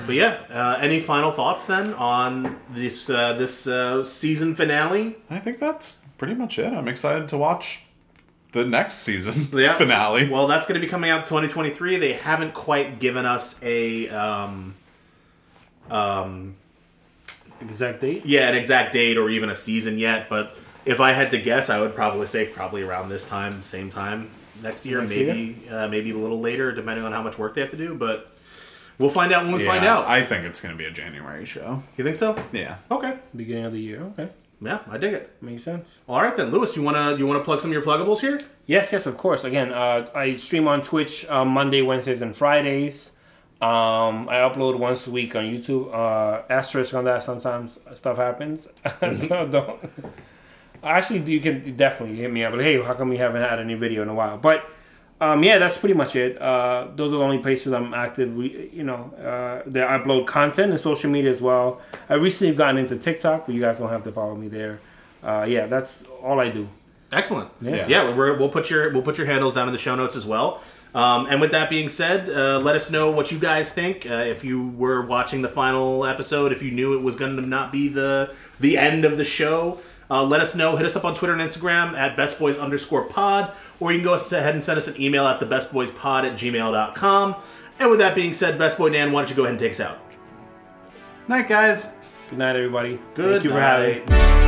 But yeah, uh, any final thoughts then on this uh, this uh, season finale? I think that's pretty much it. I'm excited to watch the next season [LAUGHS] Yeah. [LAUGHS] finale. Well, that's going to be coming out 2023. They haven't quite given us a um, um, Exact date. yeah, an exact date or even a season yet. But if I had to guess, I would probably say probably around this time, same time next year, Next maybe Uh, maybe a little later, depending on how much work they have to do. But we'll find out when we Yeah, find out. I think it's going to be a January show. you think so? Yeah. Okay. Beginning of the year. Okay, Yeah, I dig it. makes sense. All right then, Louis, you wanna you wanna plug some of your pluggables here? Yes, yes, of course. Again, uh, I stream on Twitch uh, Monday, Wednesdays, and Fridays. Um, I upload once a week on YouTube. Uh, asterisk on that. Sometimes stuff happens, [LAUGHS] so don't. Actually, you can definitely hit me up. Like, hey, how come we haven't had any video in a while? But um, yeah, that's pretty much it. Uh, those are the only places I'm active. We, you know, uh, that I upload content and social media as well. I recently gotten into TikTok, but you guys don't have to follow me there. Uh, yeah, that's all I do. Excellent. Yeah. yeah. We're, we'll put your we'll put your handles down in the show notes as well. Um, and with that being said, uh, let us know what you guys think. Uh, if you were watching the final episode, if you knew it was going to not be the the end of the show, uh, let us know. Hit us up on Twitter and Instagram at bestboys underscore pod, or you can go ahead and send us an email at thebestboyspod at gmail.com. And with that being said, Best Boy Dan, why don't you go ahead and take us out? Night, guys. Good night, everybody. Good Thank you for having me. night.